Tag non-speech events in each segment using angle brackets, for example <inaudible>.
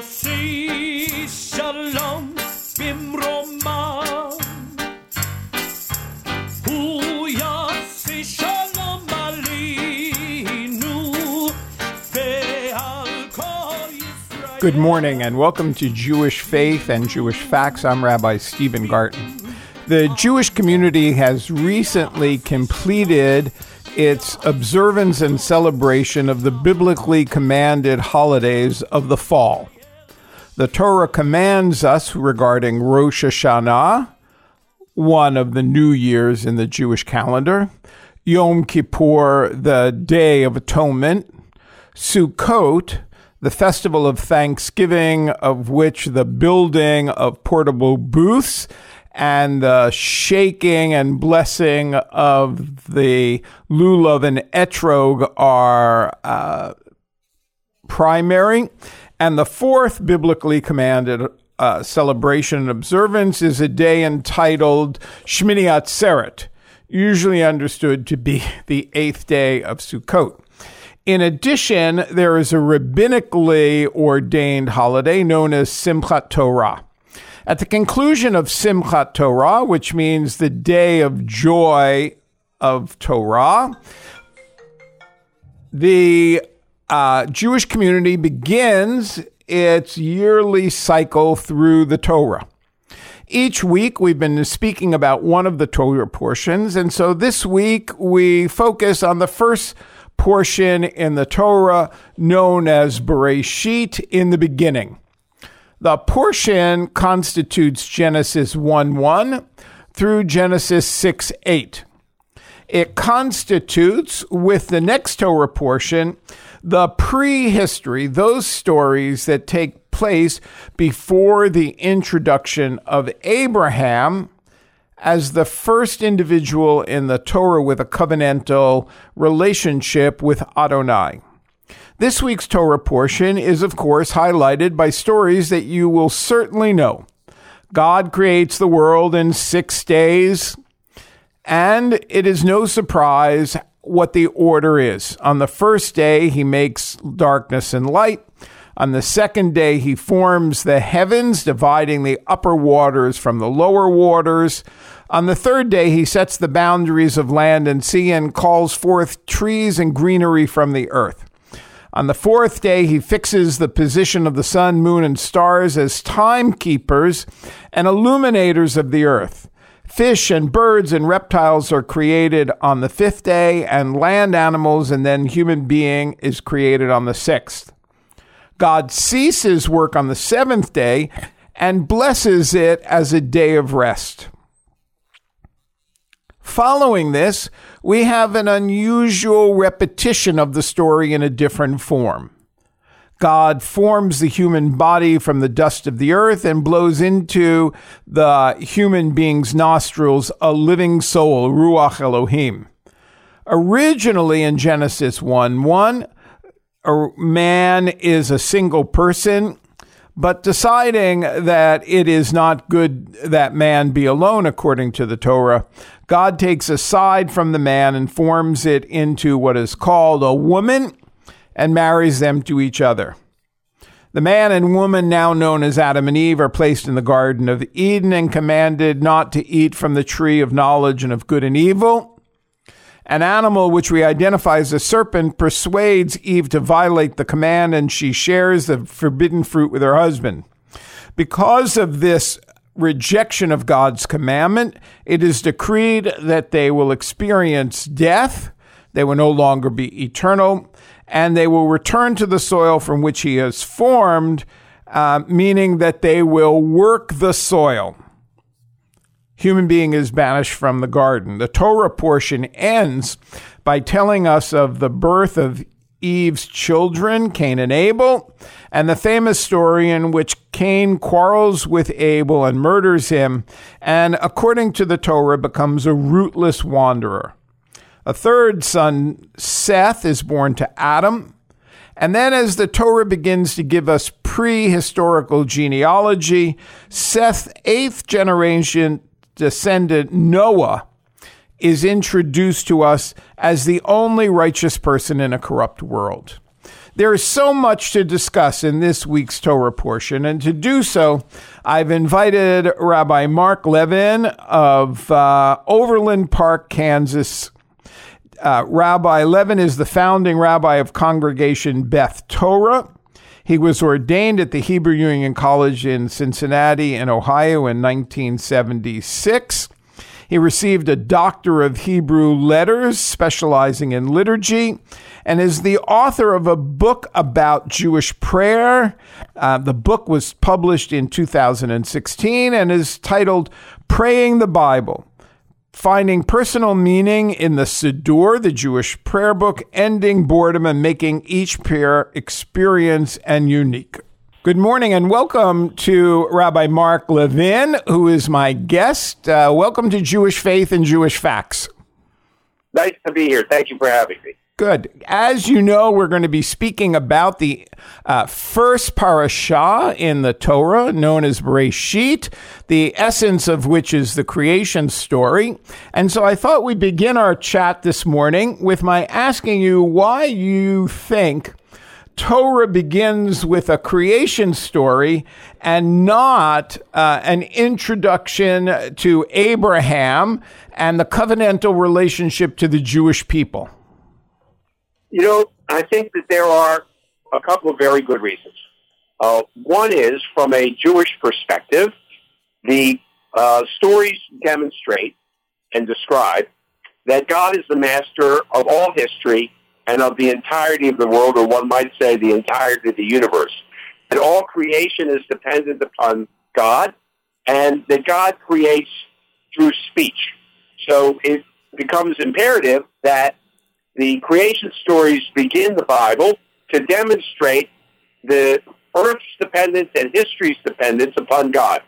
יוסי שלום במרומה הוא יוסי שלום עלינו ועל כל ישראל Good morning and welcome to Jewish Faith and Jewish Facts. I'm Rabbi Stephen Garten. The Jewish community has recently completed its observance and celebration of the biblically commanded holidays of the fall. The Torah commands us regarding Rosh Hashanah, one of the new years in the Jewish calendar, Yom Kippur, the Day of Atonement, Sukkot, the festival of thanksgiving, of which the building of portable booths and the shaking and blessing of the lulav and etrog are uh, primary. And the fourth biblically commanded uh, celebration and observance is a day entitled Shmini Atzeret, usually understood to be <laughs> the eighth day of Sukkot. In addition, there is a rabbinically ordained holiday known as Simchat Torah. At the conclusion of Simchat Torah, which means the day of joy of Torah, the uh, Jewish community begins its yearly cycle through the Torah. Each week, we've been speaking about one of the Torah portions, and so this week we focus on the first portion in the Torah known as Bereshit in the beginning. The portion constitutes Genesis 1 1 through Genesis 6 8. It constitutes, with the next Torah portion, the prehistory, those stories that take place before the introduction of Abraham as the first individual in the Torah with a covenantal relationship with Adonai. This week's Torah portion is, of course, highlighted by stories that you will certainly know. God creates the world in six days, and it is no surprise what the order is. On the first day, he makes darkness and light. On the second day, he forms the heavens, dividing the upper waters from the lower waters. On the third day, he sets the boundaries of land and sea and calls forth trees and greenery from the earth. On the fourth day, he fixes the position of the sun, moon, and stars as timekeepers and illuminators of the earth. Fish and birds and reptiles are created on the fifth day, and land animals and then human being is created on the sixth. God ceases work on the seventh day and blesses it as a day of rest. Following this, we have an unusual repetition of the story in a different form. God forms the human body from the dust of the earth and blows into the human being's nostrils a living soul, Ruach Elohim. Originally in Genesis 1 1, a man is a single person, but deciding that it is not good that man be alone, according to the Torah, God takes a side from the man and forms it into what is called a woman and marries them to each other. The man and woman, now known as Adam and Eve, are placed in the Garden of Eden and commanded not to eat from the tree of knowledge and of good and evil. An animal which we identify as a serpent persuades Eve to violate the command, and she shares the forbidden fruit with her husband. Because of this rejection of God's commandment, it is decreed that they will experience death. They will no longer be eternal, and they will return to the soil from which He has formed, uh, meaning that they will work the soil. Human being is banished from the garden. The Torah portion ends by telling us of the birth of Eve's children, Cain and Abel, and the famous story in which Cain quarrels with Abel and murders him, and according to the Torah, becomes a rootless wanderer. A third son, Seth, is born to Adam. And then, as the Torah begins to give us prehistorical genealogy, Seth's eighth generation descendant, Noah, is introduced to us as the only righteous person in a corrupt world. There is so much to discuss in this week's Torah portion, and to do so, I've invited Rabbi Mark Levin of uh, Overland Park, Kansas. Uh, rabbi Levin is the founding rabbi of Congregation Beth Torah. He was ordained at the Hebrew Union College in Cincinnati, in Ohio, in 1976. He received a Doctor of Hebrew Letters, specializing in liturgy, and is the author of a book about Jewish prayer. Uh, the book was published in 2016 and is titled Praying the Bible Finding Personal Meaning in the Siddur, the Jewish prayer book, ending boredom and making each prayer experience and unique. Good morning and welcome to Rabbi Mark Levin, who is my guest. Uh, welcome to Jewish Faith and Jewish Facts. Nice to be here. Thank you for having me. Good. As you know, we're going to be speaking about the uh, first parashah in the Torah, known as Bereshit, the essence of which is the creation story. And so I thought we'd begin our chat this morning with my asking you why you think Torah begins with a creation story and not uh, an introduction to Abraham and the covenantal relationship to the Jewish people? You know, I think that there are a couple of very good reasons. Uh, one is from a Jewish perspective, the uh, stories demonstrate and describe that God is the master of all history and of the entirety of the world, or one might say the entirety of the universe. And all creation is dependent upon God, and that God creates through speech. So it becomes imperative that the creation stories begin the Bible to demonstrate the earth's dependence and history's dependence upon God.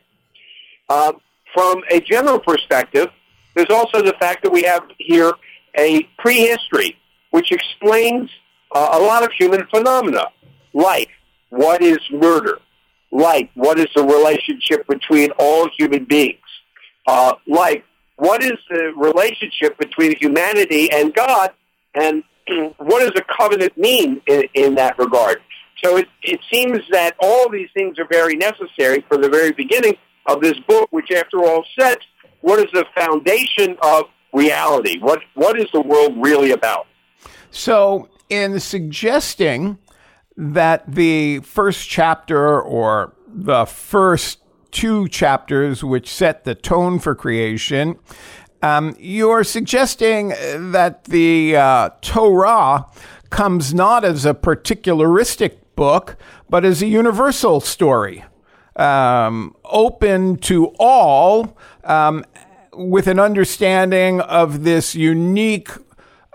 Uh, from a general perspective, there's also the fact that we have here a prehistory which explains uh, a lot of human phenomena, like what is murder, like what is the relationship between all human beings, uh, like what is the relationship between humanity and God, and <clears throat> what does a covenant mean in, in that regard? So it, it seems that all these things are very necessary for the very beginning of this book, which after all sets what is the foundation of reality? What, what is the world really about? So, in suggesting that the first chapter or the first two chapters, which set the tone for creation, um, you're suggesting that the uh, Torah comes not as a particularistic book, but as a universal story, um, open to all, um, with an understanding of this unique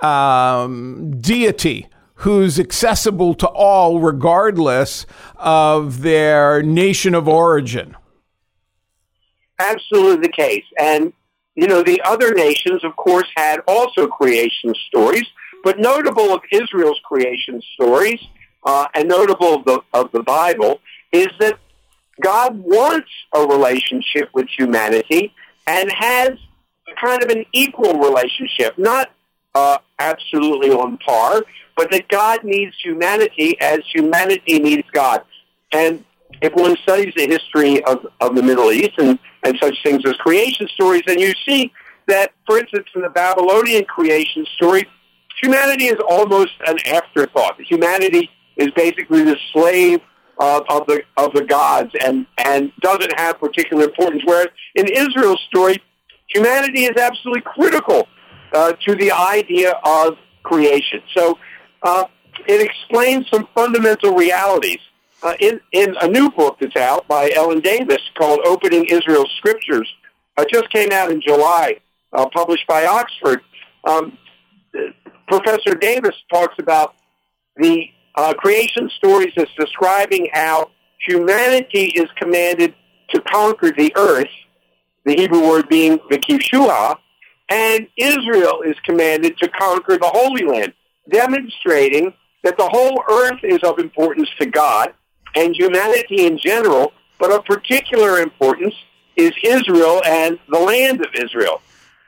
um, deity who's accessible to all regardless of their nation of origin. Absolutely the case. And, you know, the other nations, of course, had also creation stories, but notable of Israel's creation stories uh, and notable of the, of the Bible is that God wants a relationship with humanity and has kind of an equal relationship, not uh, absolutely on par, but that God needs humanity as humanity needs God. And if one studies the history of, of the Middle East and, and such things as creation stories, then you see that, for instance, in the Babylonian creation story, humanity is almost an afterthought. Humanity is basically the slave of, of the of the gods and and doesn't have particular importance. Whereas in Israel's story, humanity is absolutely critical uh, to the idea of creation. So uh, it explains some fundamental realities. Uh, in, in a new book that's out by Ellen Davis called Opening Israel's Scriptures, uh, just came out in July, uh, published by Oxford. Um, Professor Davis talks about the uh, creation stories as describing how humanity is commanded to conquer the earth, the Hebrew word being the kishua, and Israel is commanded to conquer the Holy Land, demonstrating that the whole earth is of importance to God and humanity in general, but of particular importance is Israel and the land of Israel.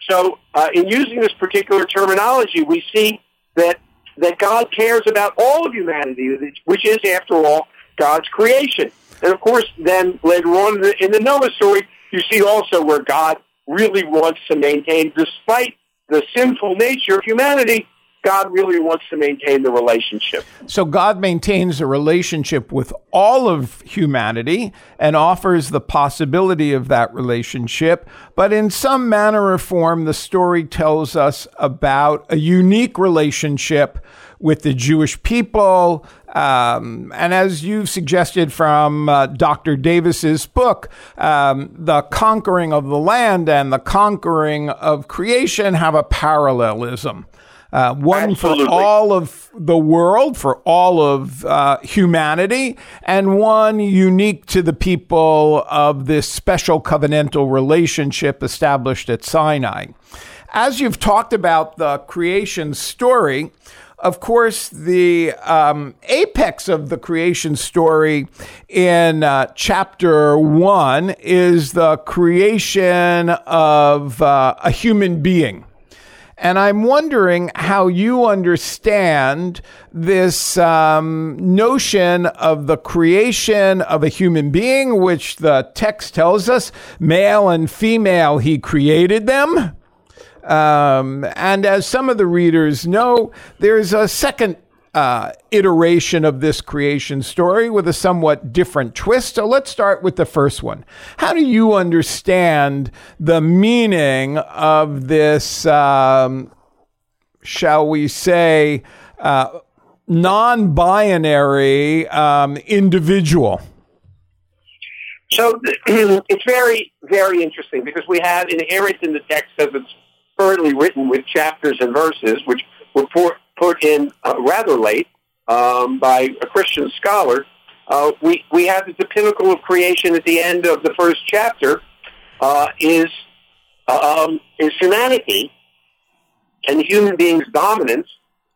So, uh, in using this particular terminology, we see that that God cares about all of humanity, which is, after all, God's creation. And of course, then later on in the, in the Noah story, you see also where God really wants to maintain, despite the sinful nature of humanity, God really wants to maintain the relationship. So God maintains a relationship with all of humanity and offers the possibility of that relationship. But in some manner or form, the story tells us about a unique relationship with the Jewish people. Um, and as you've suggested from uh, Dr. Davis's book, um, the conquering of the land and the conquering of creation have a parallelism uh, one Absolutely. for all of the world, for all of uh, humanity, and one unique to the people of this special covenantal relationship established at Sinai. As you've talked about the creation story, of course, the um, apex of the creation story in uh, chapter one is the creation of uh, a human being. And I'm wondering how you understand this um, notion of the creation of a human being, which the text tells us male and female, he created them. Um, and as some of the readers know, there's a second uh, iteration of this creation story with a somewhat different twist. So let's start with the first one. How do you understand the meaning of this, um, shall we say, uh, non binary um, individual? So <clears throat> it's very, very interesting because we have inherent in the text as it's currently written with chapters and verses, which were put, in uh, rather late um, by a Christian scholar. Uh, we, we have the pinnacle of creation at the end of the first chapter uh, is, um, is humanity and human beings' dominance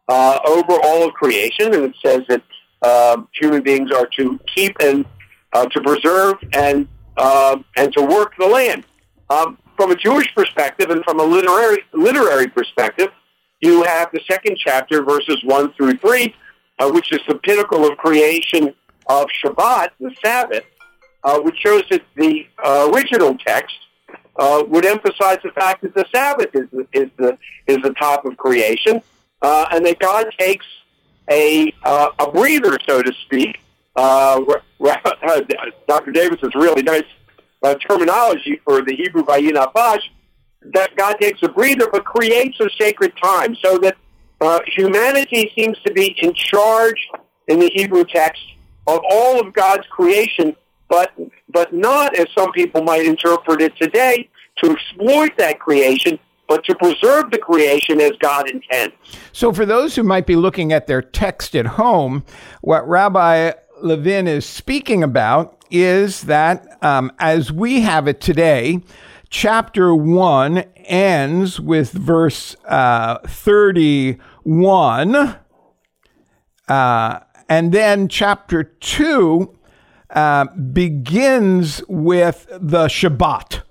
uh, over all of creation. And it says that uh, human beings are to keep and uh, to preserve and uh, and to work the land. Um, from a Jewish perspective and from a literary literary perspective, you have the second chapter, verses one through three, uh, which is the pinnacle of creation of Shabbat, the Sabbath, uh, which shows that the uh, original text uh, would emphasize the fact that the Sabbath is the, is the is the top of creation, uh, and that God takes a uh, a breather, so to speak. <laughs> Dr. Davis is really nice terminology for the Hebrew Vayinapash, that God takes a breather but creates a sacred time so that uh, humanity seems to be in charge in the Hebrew text of all of God's creation, but but not as some people might interpret it today to exploit that creation, but to preserve the creation as God intends. So, for those who might be looking at their text at home, what Rabbi Levin is speaking about is that um, as we have it today, chapter 1 ends with verse uh, 31. Uh, and then chapter 2 uh, begins with the Shabbat.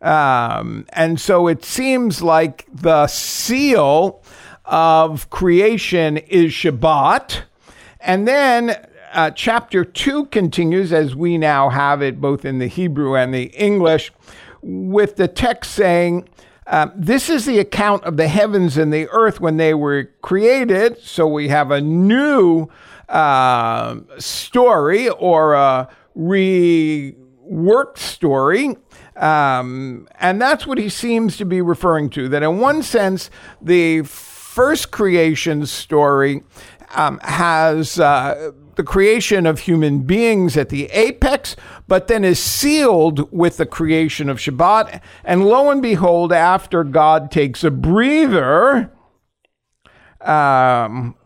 Um, and so it seems like the seal of creation is Shabbat. And then uh, chapter 2 continues, as we now have it both in the Hebrew and the English, with the text saying, uh, This is the account of the heavens and the earth when they were created. So we have a new uh, story or a reworked story. Um, and that's what he seems to be referring to. That in one sense, the first creation story um, has uh, the creation of human beings at the apex, but then is sealed with the creation of Shabbat. And lo and behold, after God takes a breather, um,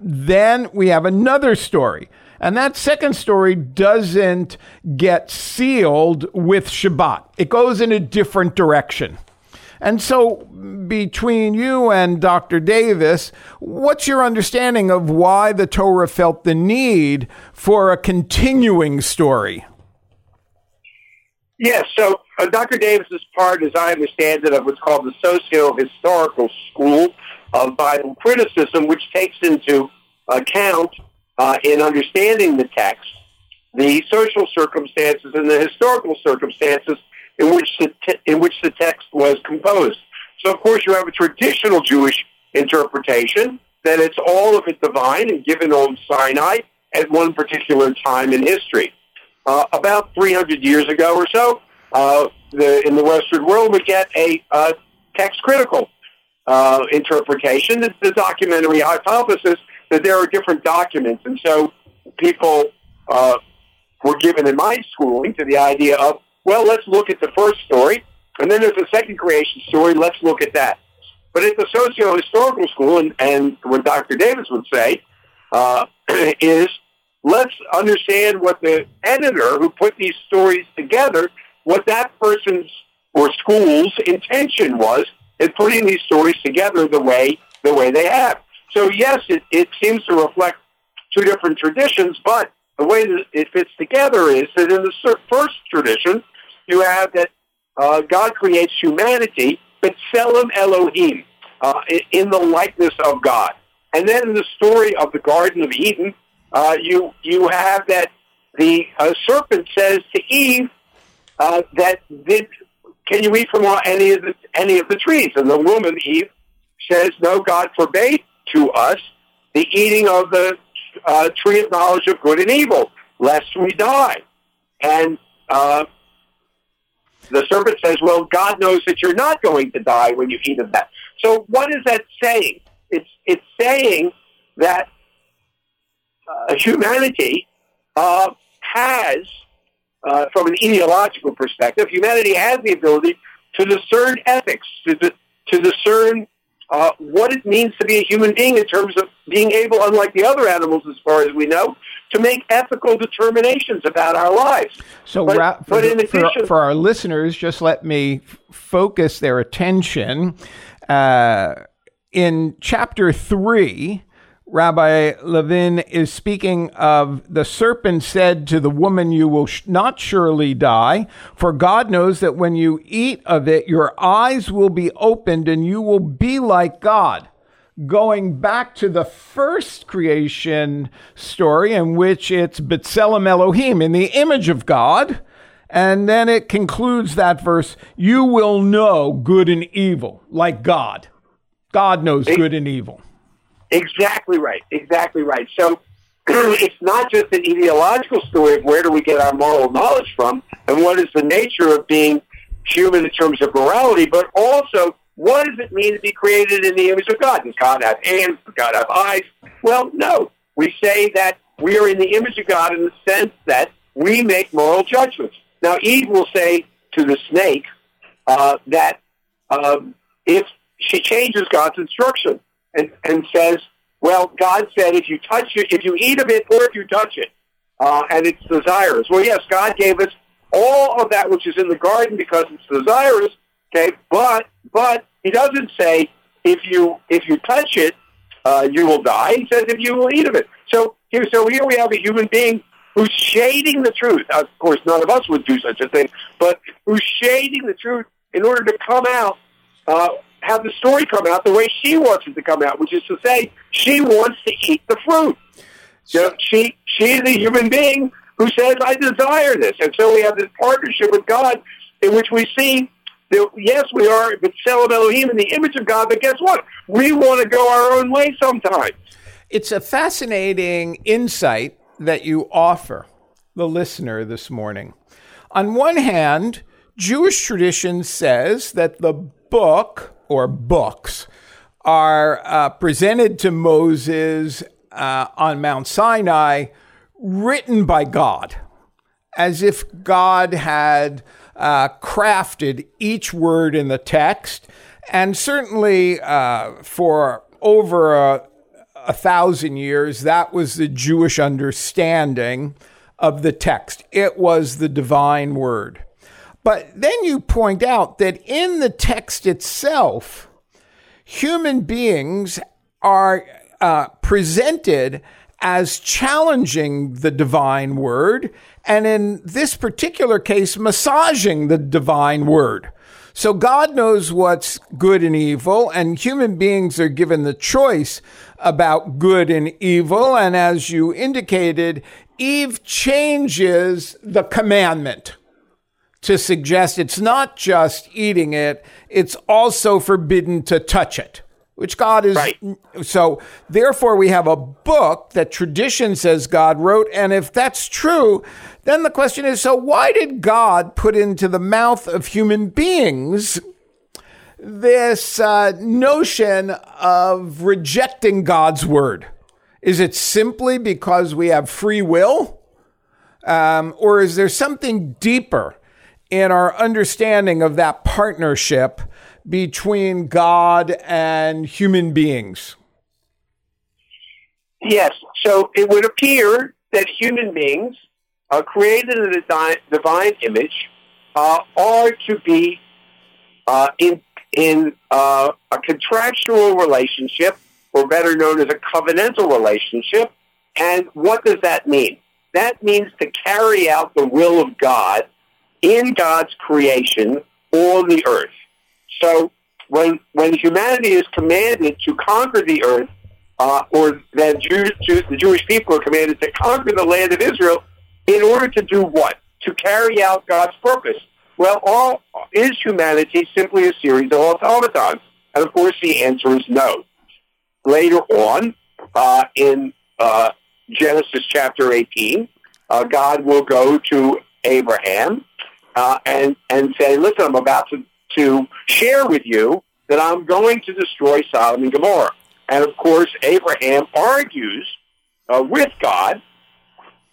then we have another story. And that second story doesn't get sealed with Shabbat. It goes in a different direction. And so, between you and Dr. Davis, what's your understanding of why the Torah felt the need for a continuing story? Yes, so uh, Dr. Davis is part, as I understand it, of what's called the socio-historical school, of Bible criticism, which takes into account uh, in understanding the text the social circumstances and the historical circumstances in which the te- in which the text was composed. So, of course, you have a traditional Jewish interpretation that it's all of it divine and given on Sinai at one particular time in history. Uh, about 300 years ago or so, uh, the, in the Western world, we get a uh, text critical uh, interpretation. It's the documentary hypothesis that there are different documents. And so people uh, were given in my schooling to the idea of, well, let's look at the first story, and then there's a second creation story, let's look at that. But at the socio-historical school, and, and what Dr. Davis would say, uh, <clears throat> is let's understand what the editor who put these stories together, what that person's or school's intention was in putting these stories together the way the way they have. So yes, it, it seems to reflect two different traditions, but the way that it fits together is that in the first tradition, you have that uh, God creates humanity, but Selim Elohim, uh, in the likeness of God. And then in the story of the Garden of Eden, uh, you you have that the uh, serpent says to Eve uh, that did can you eat from any of the any of the trees? And the woman Eve says, No, God forbade to us the eating of the uh, tree of knowledge of good and evil, lest we die. And the serpent says, Well, God knows that you're not going to die when you eat of that. So what is that saying? It's it's saying that uh, humanity uh, has, uh, from an ideological perspective, humanity has the ability to discern ethics, to, to discern uh, what it means to be a human being in terms of being able, unlike the other animals as far as we know, to make ethical determinations about our lives. So, but, ra- for, but the, addition, for, for, our listeners, just let me focus their attention. Uh, in chapter 3, Rabbi Levin is speaking of the serpent said to the woman, You will sh- not surely die, for God knows that when you eat of it, your eyes will be opened and you will be like God. Going back to the first creation story, in which it's B'Tselem Elohim, in the image of God. And then it concludes that verse, You will know good and evil, like God. God knows good and evil. Exactly right. Exactly right. So <clears throat> it's not just an ideological story of where do we get our moral knowledge from and what is the nature of being human in terms of morality, but also what does it mean to be created in the image of God? Does God have hands? Does God have eyes? Well, no. We say that we are in the image of God in the sense that we make moral judgments. Now, Eve will say to the snake uh, that um, if she changes God's instruction, and, and says, well, God said if you touch it, if you eat of it or if you touch it, uh, and it's desirous. Well, yes, God gave us all of that which is in the garden because it's desirous. Okay, but but He doesn't say if you if you touch it, uh, you will die. He says if you will eat of it. So here, so here we have a human being who's shading the truth. Of course, none of us would do such a thing, but who's shading the truth in order to come out uh, have the story come out the way she wants it to come out, which is to say, she wants to eat the fruit. So, she she's a human being who says, "I desire this," and so we have this partnership with God, in which we see yes, we are B'Tselem Elohim in the image of God, but guess what? We want to go our own way sometimes. It's a fascinating insight that you offer the listener this morning. On one hand, Jewish tradition says that the book or books are uh, presented to Moses uh, on Mount Sinai, written by God, as if God had uh, crafted each word in the text. And certainly uh, for over a, a thousand years, that was the Jewish understanding of the text. It was the divine word. But then you point out that in the text itself, human beings are uh, presented as challenging the divine word, and in this particular case, massaging the divine word. So God knows what's good and evil, and human beings are given the choice about good and evil. And as you indicated, Eve changes the commandment to suggest it's not just eating it, it's also forbidden to touch it, which God is. Right. So, therefore, we have a book that tradition says God wrote. And if that's true, then the question is so why did God put into the mouth of human beings this uh, notion of rejecting God's word? Is it simply because we have free will? Um, or is there something deeper in our understanding of that partnership between God and human beings? Yes. So it would appear that human beings, uh, created in the divine image, uh, are to be uh, in in uh, a contractual relationship, or better known as a covenantal relationship. And what does that mean? That means to carry out the will of God in God's creation on the earth. So when when humanity is commanded to conquer the earth, uh, or Jews, Jews, the Jewish people are commanded to conquer the land of Israel, in order to do what? To carry out God's purpose. Well, all is humanity simply a series of automatons? And of course, the answer is no. Later on, uh, in uh, Genesis chapter 18, uh, God will go to Abraham uh, and and say, "Listen, I'm about to to share with you that I'm going to destroy Sodom and Gomorrah." And of course, Abraham argues uh, with God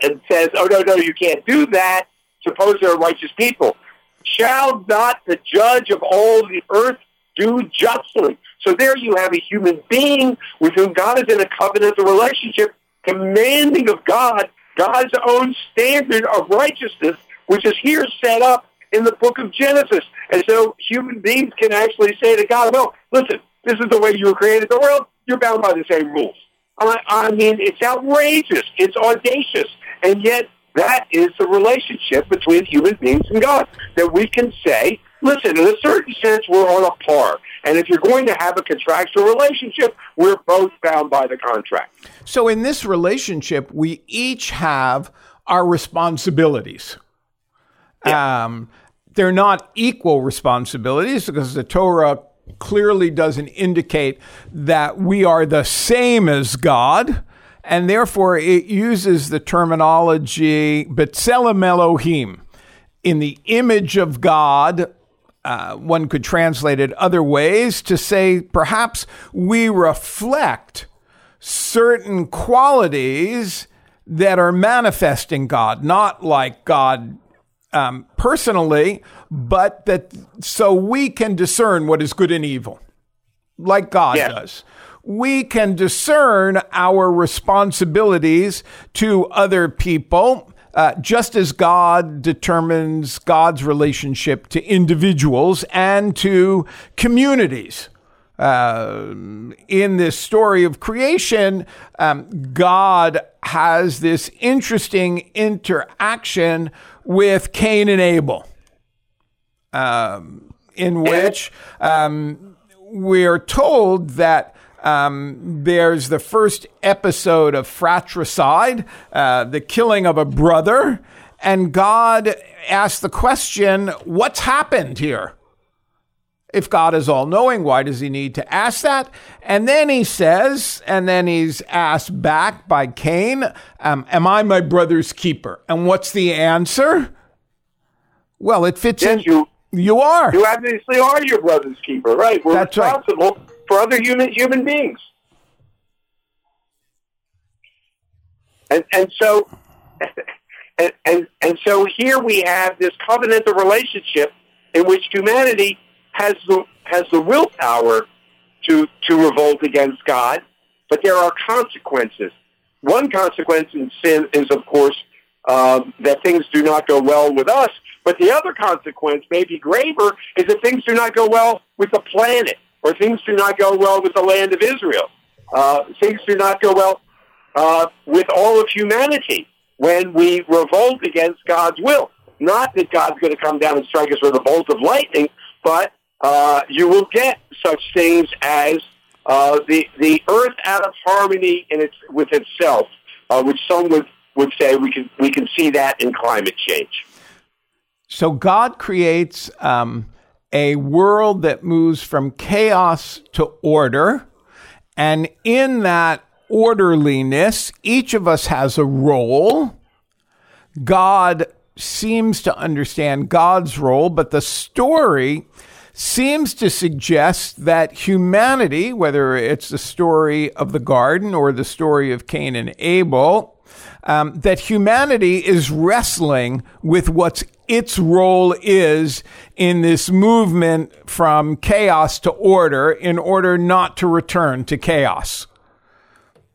and says, "Oh no, no, you can't do that. Suppose there are righteous people. Shall not the judge of all the earth do justly?" So there you have a human being with whom God is in a covenantal relationship, commanding of God God's own standard of righteousness, which is here set up in the book of Genesis. And so human beings can actually say to God, no, listen, this is the way you were created the world. You're bound by the same rules. I, I mean, it's outrageous. It's audacious. And yet that is the relationship between human beings and God. That we can say, listen, in a certain sense, we're on a par. And if you're going to have a contractual relationship, we're both bound by the contract. So, in this relationship, we each have our responsibilities. Yeah. Um, they're not equal responsibilities because the Torah clearly doesn't indicate that we are the same as God. And therefore, it uses the terminology B'Tselem Elohim, in the image of God. Uh, one could translate it other ways to say perhaps we reflect certain qualities that are manifest in God, not like God um, personally, but that so we can discern what is good and evil, like God Yeah. does. We can discern our responsibilities to other people, uh, just as God determines God's relationship to individuals and to communities. Uh, in this story of creation, um, God has this interesting interaction with Cain and Abel, um, in which um, we're told that um, there's the first episode of fratricide, uh, the killing of a brother, and God asks the question, What's happened here? If God is all knowing, why does he need to ask that? And then he says, and then he's asked back by Cain, um, Am I my brother's keeper? And what's the answer? Well, it fits in. Yes, you You are. you obviously are your brother's keeper, right? We're That's right. responsible for other human human beings. And and so and, and and so here we have this covenantal relationship in which humanity has the has the willpower to to revolt against God, but there are consequences. One consequence in sin is, of course, um, that things do not go well with us. But the other consequence, maybe graver, is that things do not go well with the planet, or things do not go well with the land of Israel. Uh, things do not go well uh, with all of humanity when we revolt against God's will. Not that God's going to come down and strike us with a bolt of lightning, but uh, you will get such things as uh, the the earth out of harmony in its with itself, uh, which some would, would say we can we can see that in climate change. So God creates um, a world that moves from chaos to order, and in that orderliness, each of us has a role. God seems to understand God's role, but the story seems to suggest that humanity, whether it's the story of the garden or the story of Cain and Abel, um, that humanity is wrestling with what its role is in this movement from chaos to order in order not to return to chaos.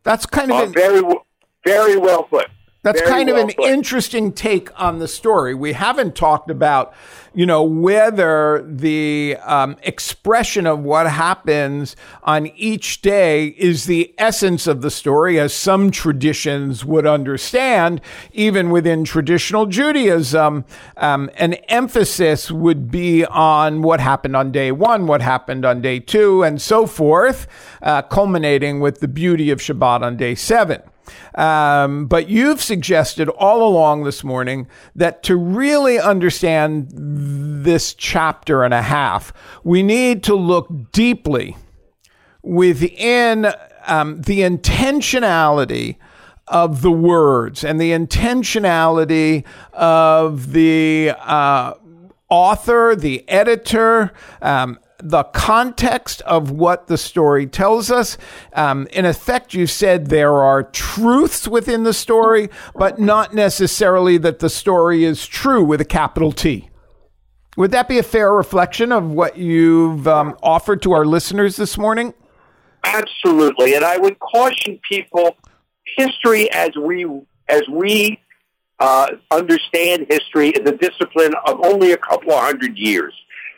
That's kind of Uh, very w- very well put. That's Very kind of an put. interesting take on the story. We haven't talked about, you know, whether the um, expression of what happens on each day is the essence of the story, as some traditions would understand. Even within traditional Judaism, um, an emphasis would be on what happened on day one, what happened on day two, and so forth, uh, culminating with the beauty of Shabbat on day seven. Um, but you've suggested all along this morning that to really understand this chapter and a half, we need to look deeply within um, the intentionality of the words and the intentionality of the uh, author, the editor, um, the context of what the story tells us. Um, in effect, you said there are truths within the story, but not necessarily that the story is true with a capital T. Would that be a fair reflection of what you've um, offered to our listeners this morning? Absolutely, and I would caution people: history, as we as we uh, understand history, is a discipline of only a couple of hundred years.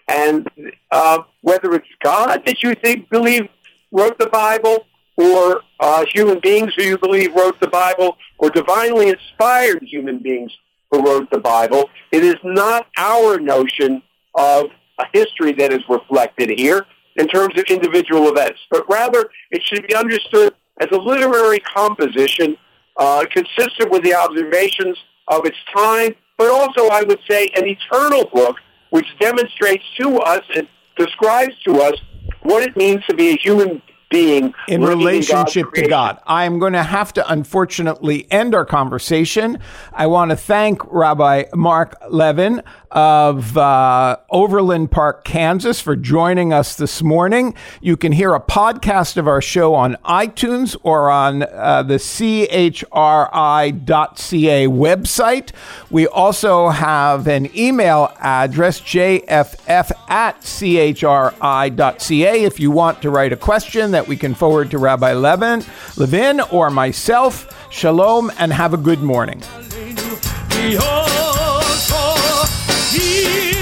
And uh, whether it's God that you think believe wrote the Bible, or uh, human beings who you believe wrote the Bible, or divinely inspired human beings who wrote the Bible, it is not our notion of a history that is reflected here in terms of individual events, but rather it should be understood as a literary composition uh, consistent with the observations of its time, but also, I would say, an eternal book which demonstrates to us and describes to us what it means to be a human being in relationship to. God. I'm going to have to unfortunately end our conversation. I want to thank Rabbi Mark Levin of uh, Overland Park, Kansas, for joining us this morning. You can hear a podcast of our show on iTunes or on uh, the chri.ca website. We also have an email address, jff at chri.ca, if you want to write a question that we can forward to Rabbi Levin, Levin or myself. Shalom and have a good morning. Behold, here.